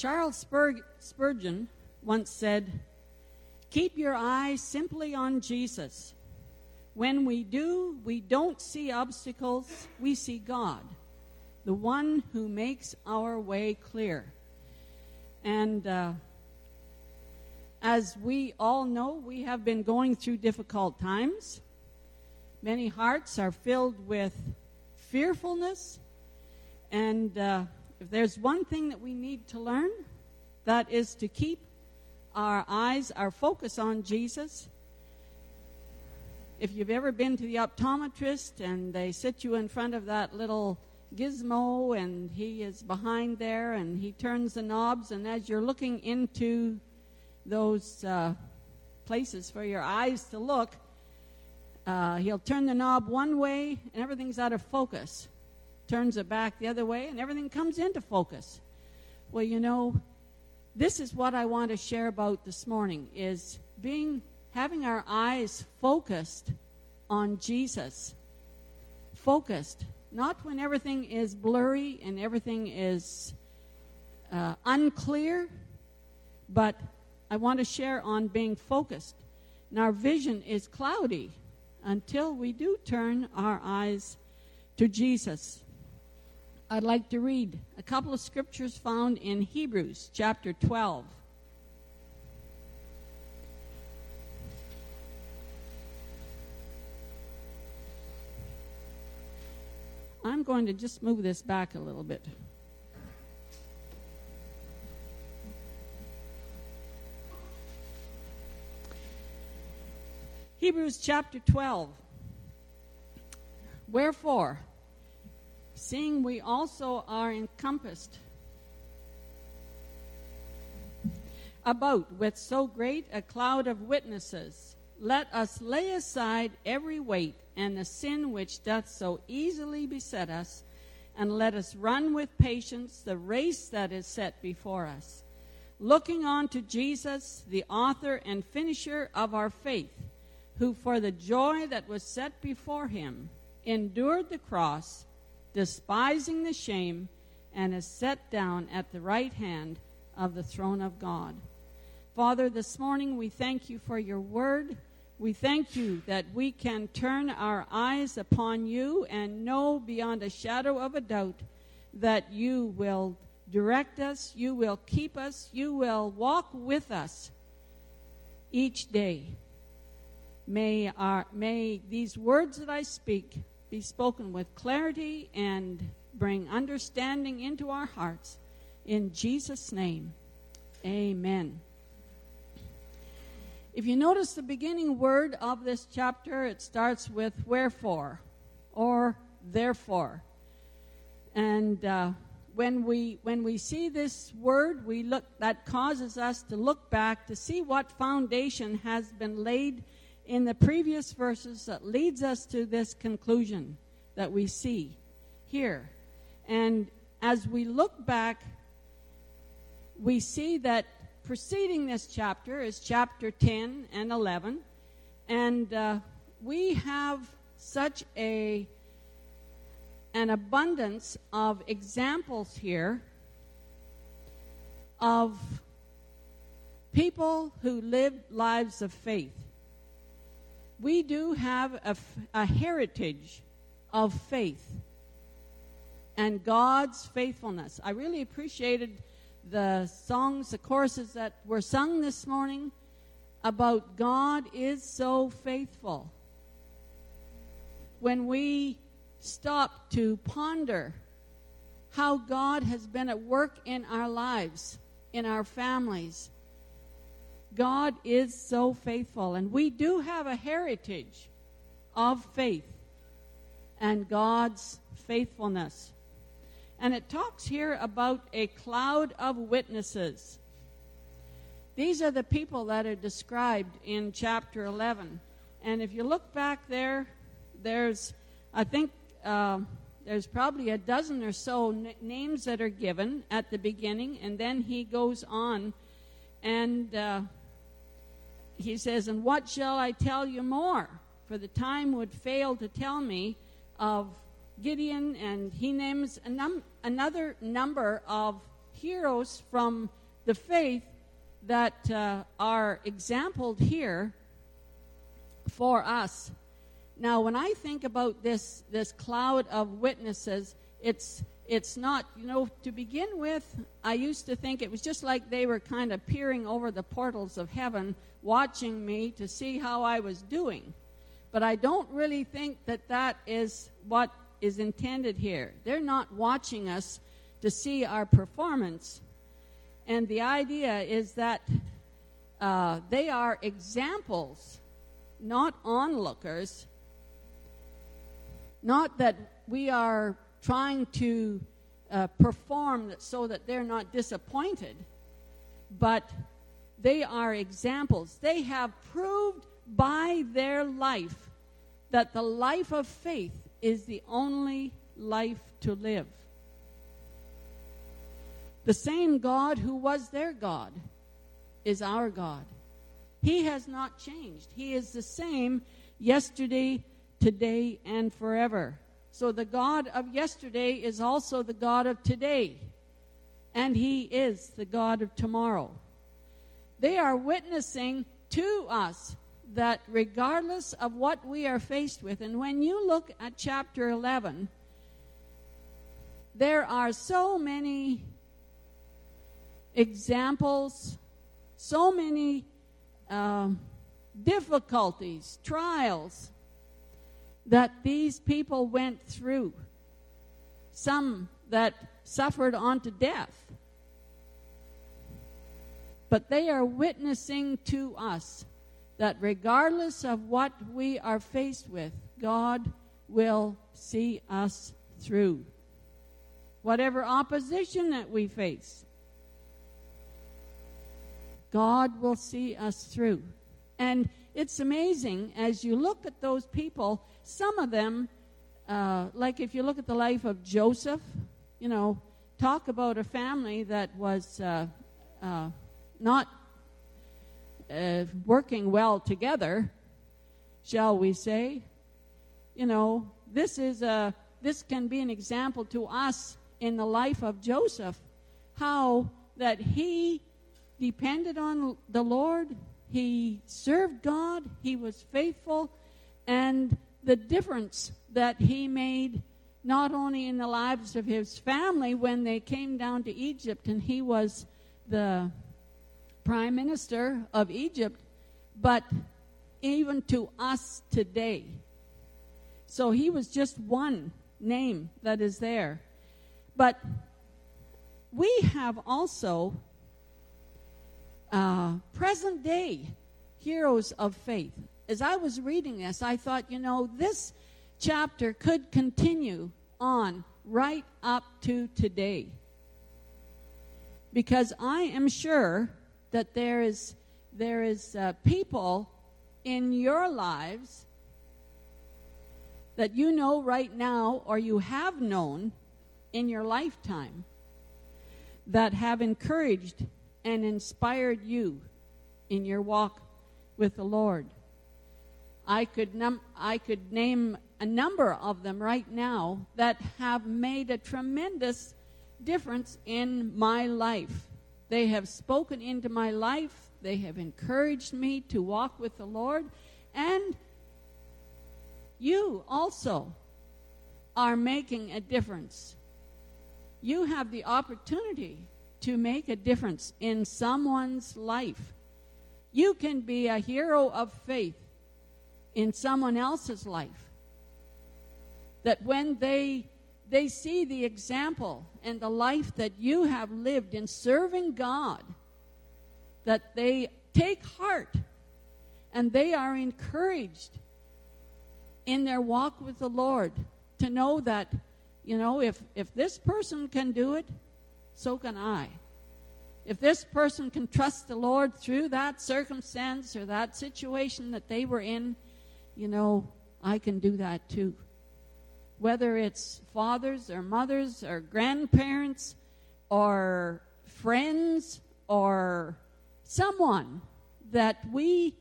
Charles Spur- Spurgeon once said, Keep your eyes simply on Jesus. When we do, we don't see obstacles, we see God, the one who makes our way clear. And uh, as we all know, we have been going through difficult times. Many hearts are filled with fearfulness. And uh, if there's one thing that we need to learn, that is to keep our eyes, our focus on Jesus. If you've ever been to the optometrist and they sit you in front of that little gizmo and he is behind there and he turns the knobs, and as you're looking into those uh, places for your eyes to look, uh, he'll turn the knob one way and everything's out of focus. Turns it back the other way and everything comes into focus. Well, you know, this is what I want to share about this morning is being having our eyes focused on Jesus. Focused, not when everything is blurry and everything is uh, unclear, but I want to share on being focused. And our vision is cloudy until we do turn our eyes to Jesus. I'd like to read a couple of scriptures found in Hebrews chapter 12. I'm going to just move this back a little bit. Hebrews chapter 12. Wherefore, seeing we also are encompassed about with so great a cloud of witnesses, let us lay aside every weight and the sin which doth so easily beset us, and let us run with patience the race that is set before us, looking on to Jesus, the author and finisher of our faith who for the joy that was set before him endured the cross, despising the shame, and is set down at the right hand of the throne of God. Father, this morning we thank you for your word. We thank you that we can turn our eyes upon you and know beyond a shadow of a doubt that you will direct us, you will keep us, you will walk with us each day. May, our, may these words that I speak be spoken with clarity and bring understanding into our hearts. In Jesus' name, amen. If you notice the beginning word of this chapter, it starts with wherefore or therefore. And uh, when we when we see this word, we look that causes us to look back to see what foundation has been laid in the previous verses that leads us to this conclusion that we see here. And as we look back, we see that preceding this chapter is chapter 10 and 11. And uh, we have such a an abundance of examples here of people who lived lives of faith we do have a, a heritage of faith and God's faithfulness. I really appreciated the songs, the choruses that were sung this morning about God is so faithful. When we stop to ponder how God has been at work in our lives, in our families, God is so faithful. And we do have a heritage of faith and God's faithfulness. And it talks here about a cloud of witnesses. These are the people that are described in chapter 11. And if you look back there, there's, I think, uh, there's probably a dozen or so n- names that are given at the beginning, and then he goes on and uh, he says, And what shall I tell you more? For the time would fail to tell me of Gideon, and he names num- another number of heroes from the faith that uh, are exampled here for us. Now, when I think about this, this cloud of witnesses, it's, it's not, you know, to begin with, I used to think it was just like they were kind of peering over the portals of heaven, watching me to see how I was doing. But I don't really think that that is what is intended here. They're not watching us to see our performance. And the idea is that uh, they are examples, not onlookers. Not that we are trying to uh, perform so that they're not disappointed, but they are examples. They have proved by their life that the life of faith is the only life to live. The same God who was their God is our God. He has not changed. He is the same yesterday, today, and forever. So the God of yesterday is also the God of today, and He is the God of tomorrow. They are witnessing to us that regardless of what we are faced with, and when you look at chapter 11, there are so many examples, so many um, difficulties, trials that these people went through. Some that suffered unto death. But they are witnessing to us that regardless of what we are faced with, God will see us through. Whatever opposition that we face, God will see us through. And it's amazing as you look at those people, some of them, uh, like if you look at the life of Joseph, you know, talk about a family that was uh, uh, not uh, working well together, shall we say. You know, this is a this can be an example to us in the life of Joseph, how that he depended on the Lord, he served God, he was faithful, and the difference that he made not only in the lives of his family when they came down to Egypt and he was the prime minister of Egypt, but even to us today. So he was just one name that is there. But we have also uh, present day heroes of faith. As I was reading this, I thought, you know, this chapter could continue on right up to today. Because I am sure that there is there is uh, people in your lives that you know right now or you have known in your lifetime that have encouraged and inspired you in your walk with the Lord. I could num- I could name a number of them right now that have made a tremendous difference in my life. They have spoken into my life. They have encouraged me to walk with the Lord. And you also are making a difference. You have the opportunity to make a difference in someone's life. You can be a hero of faith in someone else's life. That when they they see the example and the life that you have lived in serving God, that they take heart and they are encouraged in their walk with the Lord to know that, you know, if, if this person can do it, so can I. If this person can trust the Lord through that circumstance or that situation that they were in, you know, I can do that too whether it's fathers or mothers or grandparents or friends or someone that we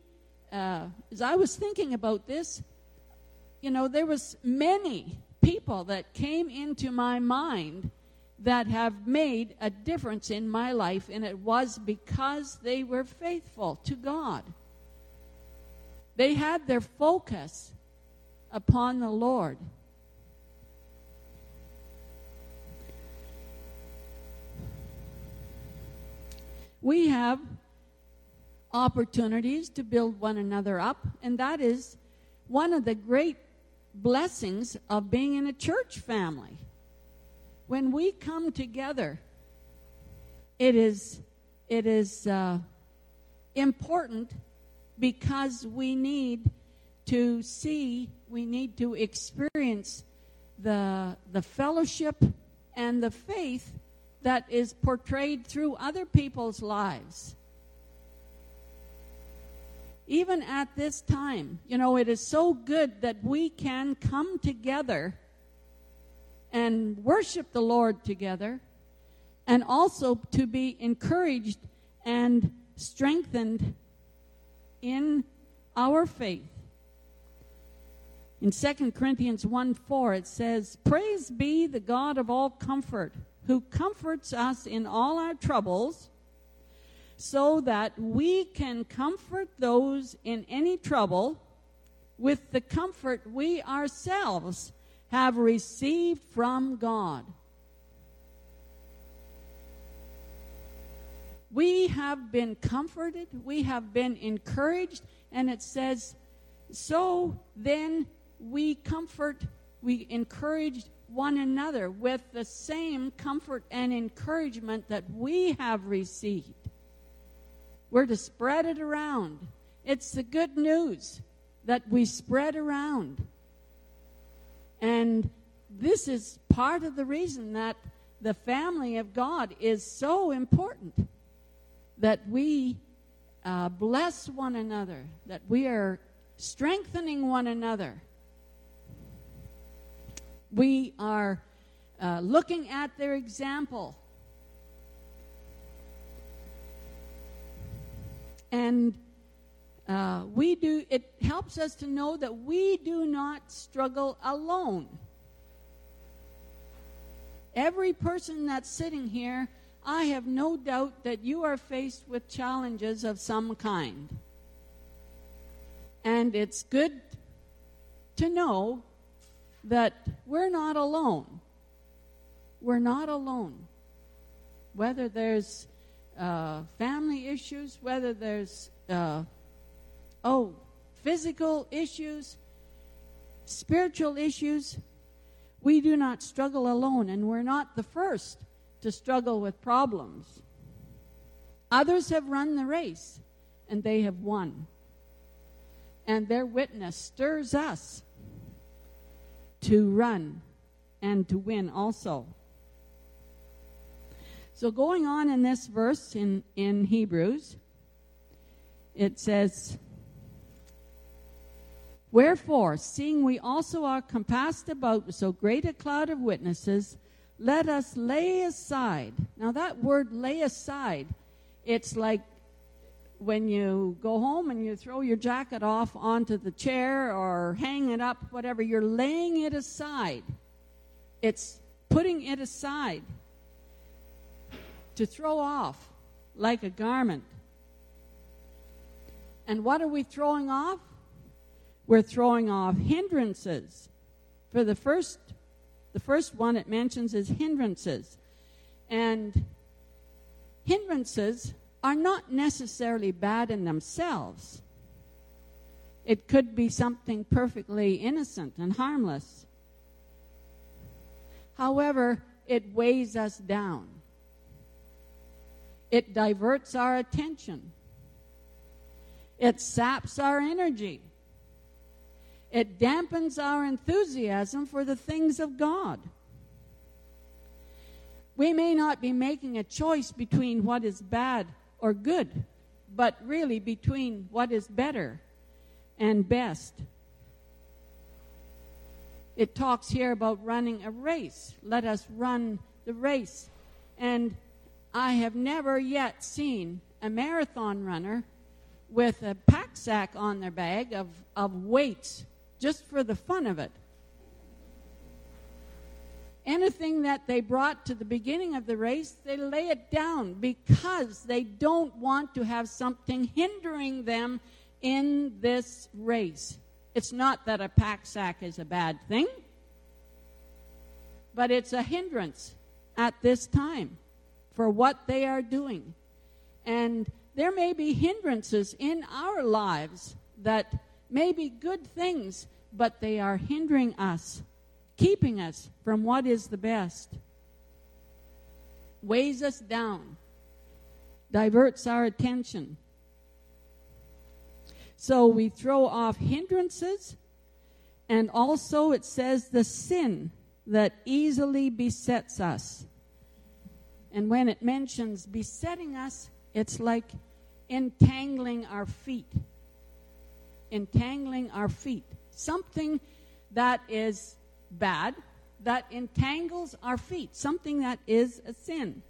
uh, as i was thinking about this you know there was many people that came into my mind that have made a difference in my life, and it was because they were faithful to God. They had their focus upon the Lord. We have opportunities to build one another up, and that is one of the great blessings of being in a church family. When we come together, it is it is uh, important because we need to see, we need to experience the the fellowship and the faith that is portrayed through other people's lives. Even at this time, you know, it is so good that we can come together and worship the Lord together and also to be encouraged and strengthened in our faith. In 2 Corinthians 1 4, it says, Praise be the God of all comfort, who comforts us in all our troubles so that we can comfort those in any trouble with the comfort we ourselves have received from God. We have been comforted, we have been encouraged, and it says, so then we comfort, we encourage one another with the same comfort and encouragement that we have received. We're to spread it around. It's the good news that we spread around. And this is part of the reason that the family of God is so important that we uh, bless one another, that we are strengthening one another. We are uh, looking at their example And uh, we do, it helps us to know that we do not struggle alone. Every person that's sitting here, I have no doubt that you are faced with challenges of some kind. And it's good to know that we're not alone. We're not alone. Whether there's uh, family issues, whether there's, uh, oh, physical issues, spiritual issues, we do not struggle alone, and we're not the first to struggle with problems. Others have run the race, and they have won. And their witness stirs us to run and to win also. So, going on in this verse in, in Hebrews, it says, Wherefore, seeing we also are compassed about with so great a cloud of witnesses, let us lay aside. Now, that word lay aside, it's like when you go home and you throw your jacket off onto the chair or hang it up, whatever, you're laying it aside. It's putting it aside to throw off like a garment. And what are we throwing off? We're throwing off hindrances. For the first the first one it mentions is hindrances. And hindrances are not necessarily bad in themselves. It could be something perfectly innocent and harmless. However, it weighs us down. It diverts our attention. It saps our energy. It dampens our enthusiasm for the things of God. We may not be making a choice between what is bad or good, but really between what is better and best. It talks here about running a race. Let us run the race. And I have never yet seen a marathon runner with a pack sack on their bag of, of weights just for the fun of it. anything that they brought to the beginning of the race, they lay it down because they don't want to have something hindering them in this race. It's not that a pack sack is a bad thing, but it's a hindrance at this time for what they are doing. And there may be hindrances in our lives that may be good things, but they are hindering us, keeping us from what is the best, weighs us down, diverts our attention. So we throw off hindrances, and also it says the sin that easily besets us. And when it mentions besetting us, it's like entangling our feet. Entangling our feet. Something that is bad, that entangles our feet. Something that is a sin.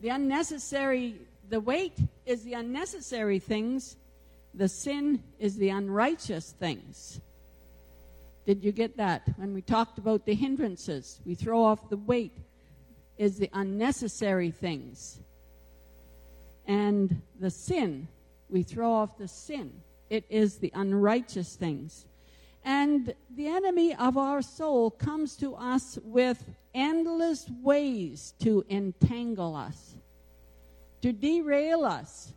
The unnecessary, the weight is the unnecessary things, the sin is the unrighteous things. Did you get that? When we talked about the hindrances, we throw off the weight, is the unnecessary things. And the sin, we throw off the sin. It is the unrighteous things. And the enemy of our soul comes to us with endless ways to entangle us, to derail us,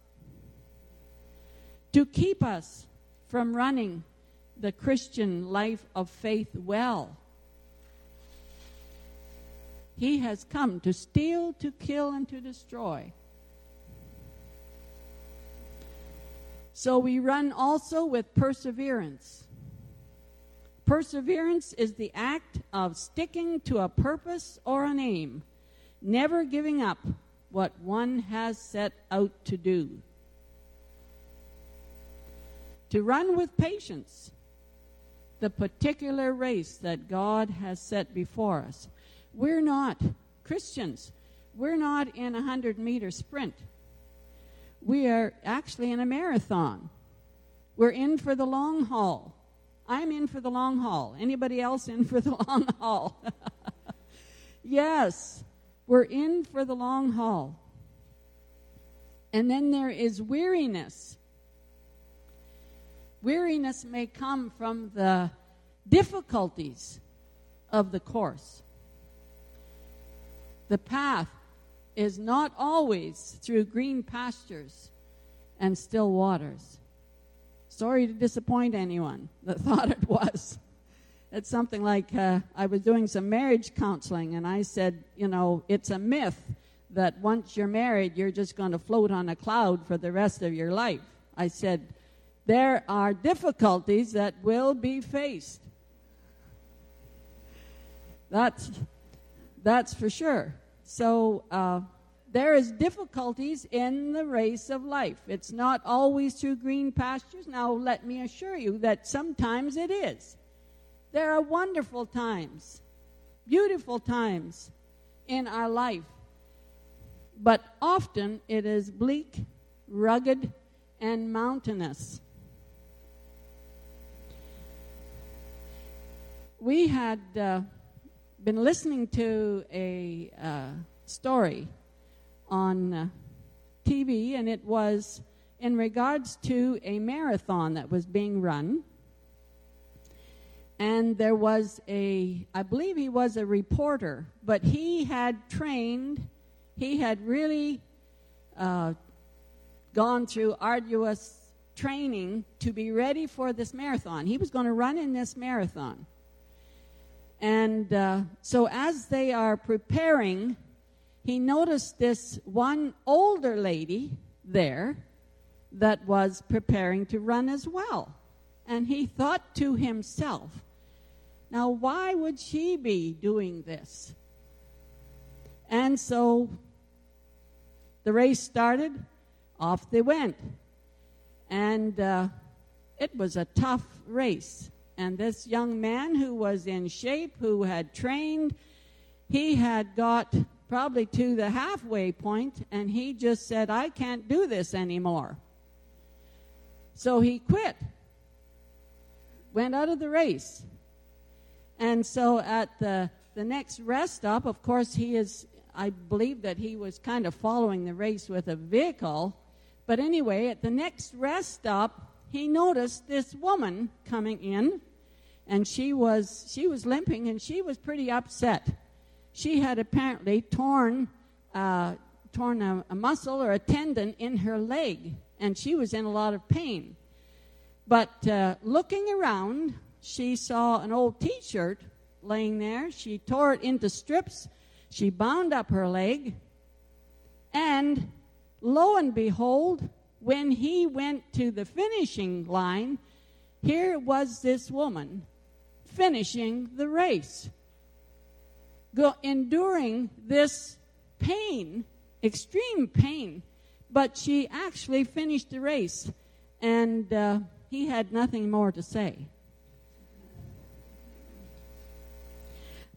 to keep us from running the Christian life of faith well. He has come to steal, to kill, and to destroy. So we run also with perseverance. Perseverance is the act of sticking to a purpose or an aim, never giving up what one has set out to do. To run with patience the particular race that God has set before us. We're not Christians. We're not in a 100 meter sprint. We are actually in a marathon. We're in for the long haul. I'm in for the long haul. Anybody else in for the long haul? yes, we're in for the long haul. And then there is weariness. Weariness may come from the difficulties of the course. The path is not always through green pastures and still waters. Sorry to disappoint anyone that thought it was. It's something like uh, I was doing some marriage counseling, and I said, you know, it's a myth that once you're married, you're just going to float on a cloud for the rest of your life. I said, there are difficulties that will be faced. That's, that's for sure. So uh, there is difficulties in the race of life. It's not always through green pastures. Now, let me assure you that sometimes it is. There are wonderful times, beautiful times in our life. But often it is bleak, rugged, and mountainous. we had uh, been listening to a uh, story on uh, TV, and it was in regards to a marathon that was being run. And there was a, I believe he was a reporter, but he had trained, he had really uh, gone through arduous training to be ready for this marathon. He was going to run in this marathon. And uh, so, as they are preparing, he noticed this one older lady there that was preparing to run as well. And he thought to himself, now, why would she be doing this? And so the race started, off they went. And uh, it was a tough race. And this young man who was in shape, who had trained, he had got probably to the halfway point and he just said, I can't do this anymore. So he quit, went out of the race. And so at the, the next rest stop, of course, he is, I believe that he was kind of following the race with a vehicle. But anyway, at the next rest stop, he noticed this woman coming in, and she was, she was limping and she was pretty upset. She had apparently torn, uh, torn a, a muscle or a tendon in her leg, and she was in a lot of pain. But uh, looking around, she saw an old t shirt laying there. She tore it into strips. She bound up her leg. And lo and behold, when he went to the finishing line, here was this woman finishing the race, go, enduring this pain, extreme pain, but she actually finished the race. And uh, he had nothing more to say.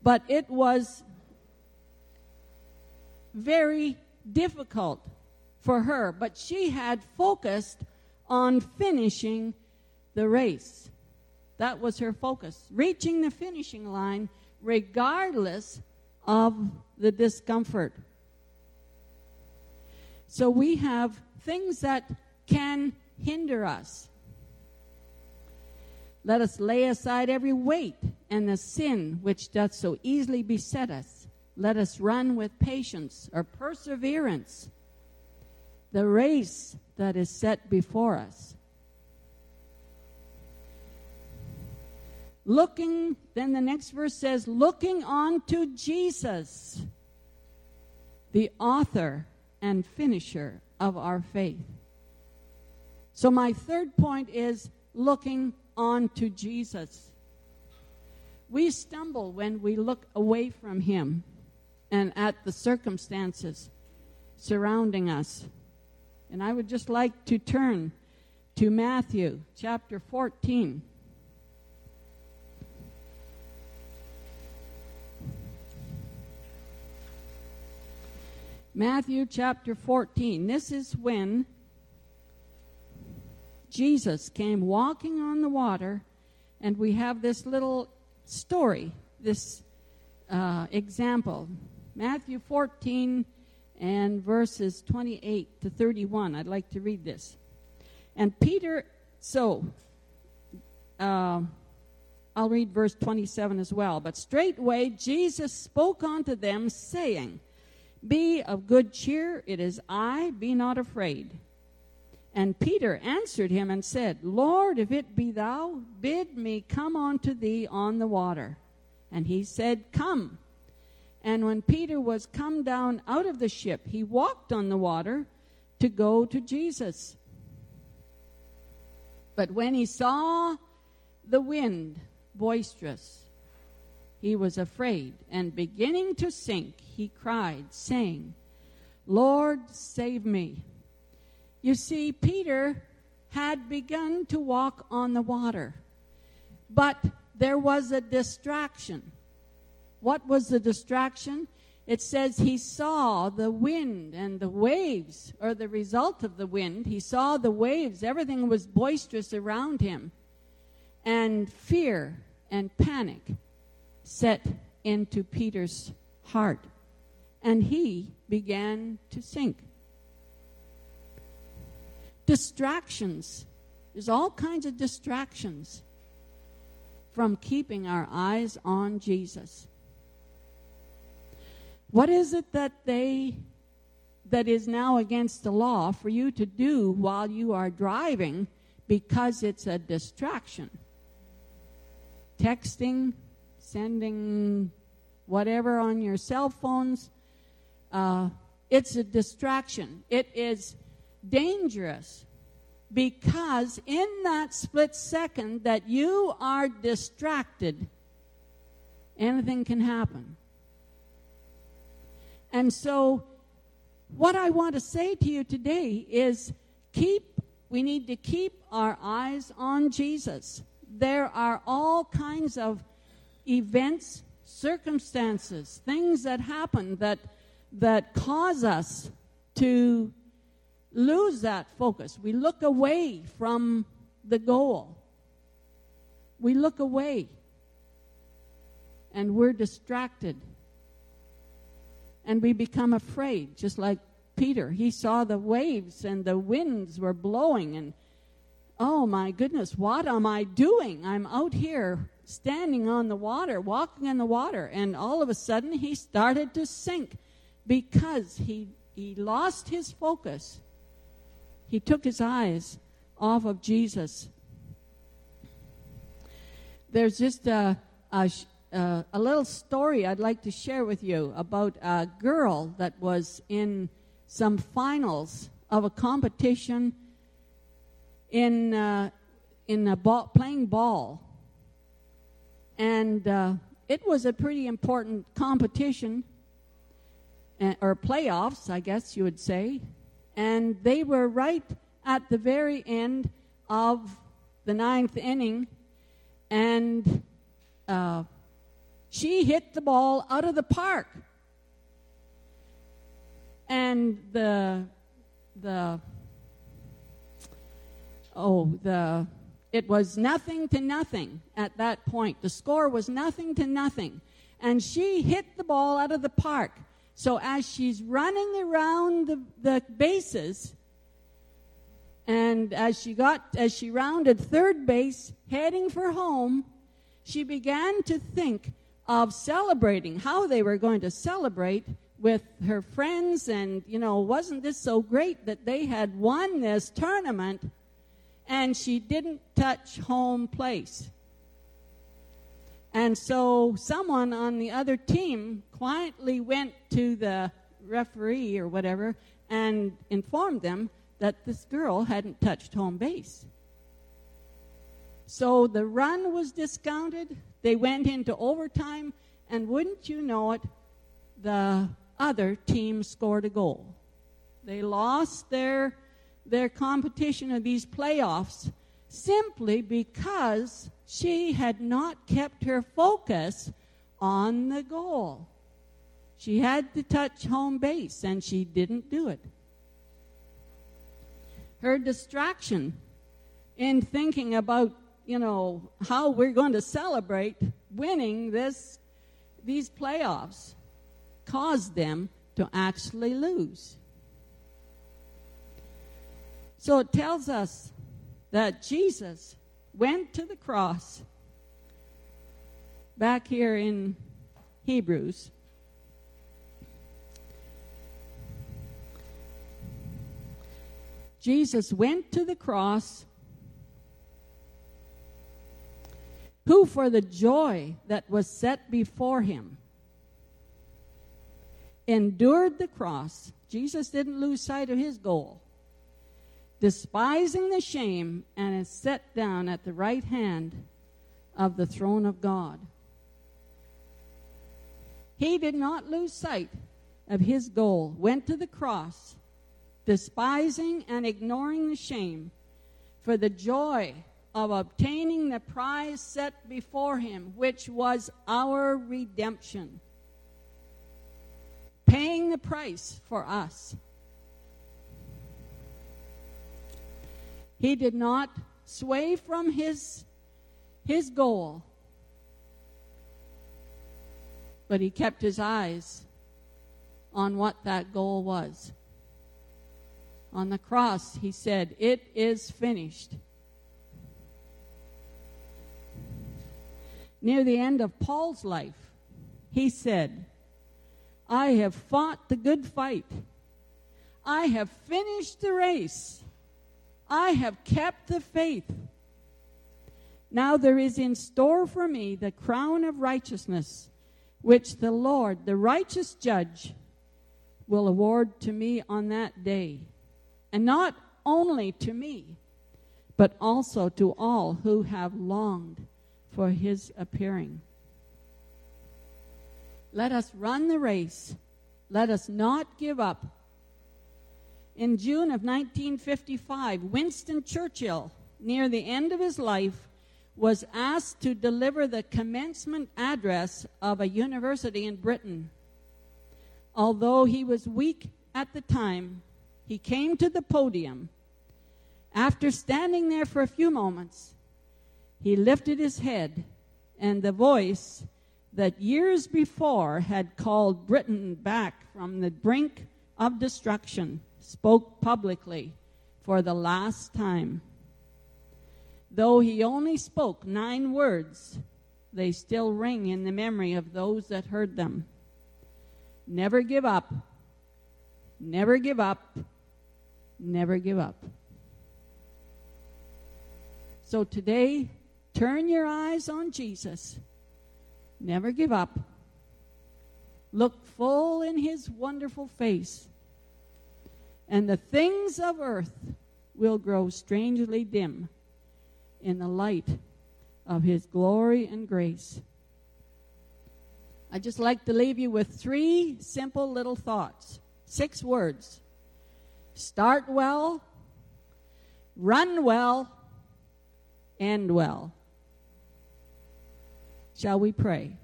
But it was very difficult for her, but she had focused on finishing the race. That was her focus, reaching the finishing line regardless of the discomfort. So we have things that can hinder us. Let us lay aside every weight and the sin which doth so easily beset us. Let us run with patience or perseverance the race that is set before us. Looking, then the next verse says, looking on to Jesus, the author and finisher of our faith. So, my third point is looking on to Jesus. We stumble when we look away from Him and at the circumstances surrounding us. And I would just like to turn to Matthew chapter 14. Matthew chapter 14. This is when Jesus came walking on the water, and we have this little story, this uh, example. Matthew 14 and verses 28 to 31. I'd like to read this. And Peter, so, uh, I'll read verse 27 as well. But straightway Jesus spoke unto them, saying, Be of good cheer, it is I, be not afraid. And Peter answered him and said, Lord, if it be thou, bid me come unto thee on the water. And he said, Come. And when Peter was come down out of the ship, he walked on the water to go to Jesus. But when he saw the wind boisterous, he was afraid, and beginning to sink, he cried, saying, Lord, save me. You see, Peter had begun to walk on the water, but there was a distraction. What was the distraction? It says he saw the wind and the waves, or the result of the wind. He saw the waves. Everything was boisterous around him. And fear and panic set into Peter's heart. And he began to sink distractions. There's all kinds of distractions from keeping our eyes on Jesus. What is it that they that is now against the law for you to do while you are driving because it's a distraction? Texting, sending whatever on your cell phones. Uh, it's a distraction. It is dangerous because in that split second that you are distracted, anything can happen. And so, what I want to say to you today is keep, we need to keep our eyes on Jesus. There are all kinds of events, circumstances, things that happen that, that cause us to lose that focus. We look away from the goal. We look away. and we're distracted. And we become afraid, just like Peter. He saw the waves and the winds were blowing, and oh my goodness, what am I doing? I'm out here standing on the water, walking in the water, and all of a sudden he started to sink because he, he lost his focus. He took his eyes off of Jesus. There's just a, a, a little story I'd like to share with you about a girl that was in some finals of a competition in, uh, in a ball, playing ball. And uh, it was a pretty important competition, uh, or playoffs, I guess you would say. And they were right at the very end of the ninth inning, and uh, she hit the ball out of the park. And the the oh the it was nothing to nothing at that point. The score was nothing to nothing. And she hit the ball out of the park. So as she's running around the, the bases, and as she got as she rounded third base, heading for home, she began to think of celebrating, how they were going to celebrate with her friends and you know, wasn't this so great that they had won this tournament and she didn't touch home place. And so someone on the other team quietly went to the referee or whatever and informed them that this girl hadn't touched home base. So the run was discounted. They went into overtime, and wouldn't you know it, the other team scored a goal. They lost their their competition of these playoffs simply because she had not kept her focus on the goal. She had to touch home base and she didn't do it. Her distraction in thinking about, you know, how we're going to celebrate winning this these playoffs caused them to actually lose. So it tells us that Jesus went to the cross back here in Hebrews. Jesus went to the cross, who for the joy that was set before him endured the cross. Jesus didn't lose sight of his goal despising the shame, and is set down at the right hand of the throne of God. He did not lose sight of his goal, went to the cross, despising and ignoring the shame, for the joy of obtaining the prize set before him, which was our redemption, paying the price for us. He did not sway from his, his goal, but he kept his eyes on what that goal was. On the cross, he said, It is finished. Near the end of Paul's life, he said, I have fought the good fight. I have finished the race. I have kept the faith. Now there is in store for me the crown of righteousness, which the Lord, the righteous judge, will award to me on that day. And not only to me, but also to all who have longed for his appearing. Let us run the race. Let us not give up in June of 1955, Winston Churchill, near the end of his life, was asked to deliver the commencement address of a university in Britain. Although he was weak at the time, he came to the podium. After standing there for a few moments, he lifted his head, and the voice that years before had called Britain back from the brink of destruction, spoke publicly for the last time. Though he only spoke nine words, they still ring in the memory of those that heard them. Never give up. Never give up. Never give up. So today, turn your eyes on Jesus. Never give up. Look full in his wonderful face, and the things of earth will grow strangely dim in the light of his glory and grace. I'd just like to leave you with three simple little thoughts. Six words. Start well, run well, end well. Shall we pray?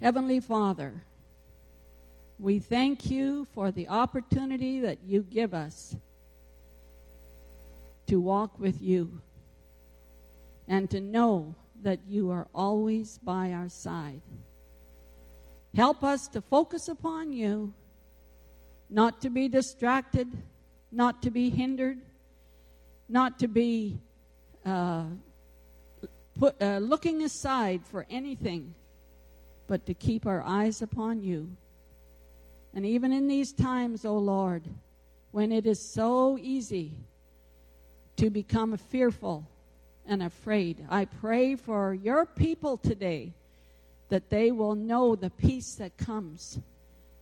Heavenly Father, we thank you for the opportunity that you give us to walk with you and to know that you are always by our side. Help us to focus upon you, not to be distracted, not to be hindered, not to be uh, put, uh, looking aside for anything, but to keep our eyes upon you. And even in these times, O oh Lord, when it is so easy to become fearful and afraid, I pray for your people today that they will know the peace that comes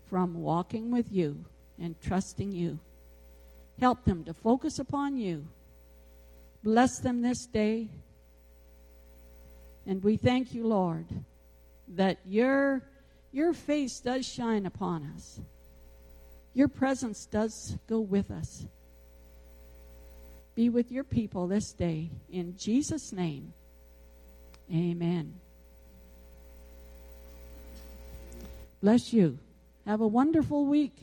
from walking with you and trusting you. Help them to focus upon you. Bless them this day. And we thank you, Lord, that your, your face does shine upon us. Your presence does go with us. Be with your people this day. In Jesus' name, amen. Bless you. Have a wonderful week.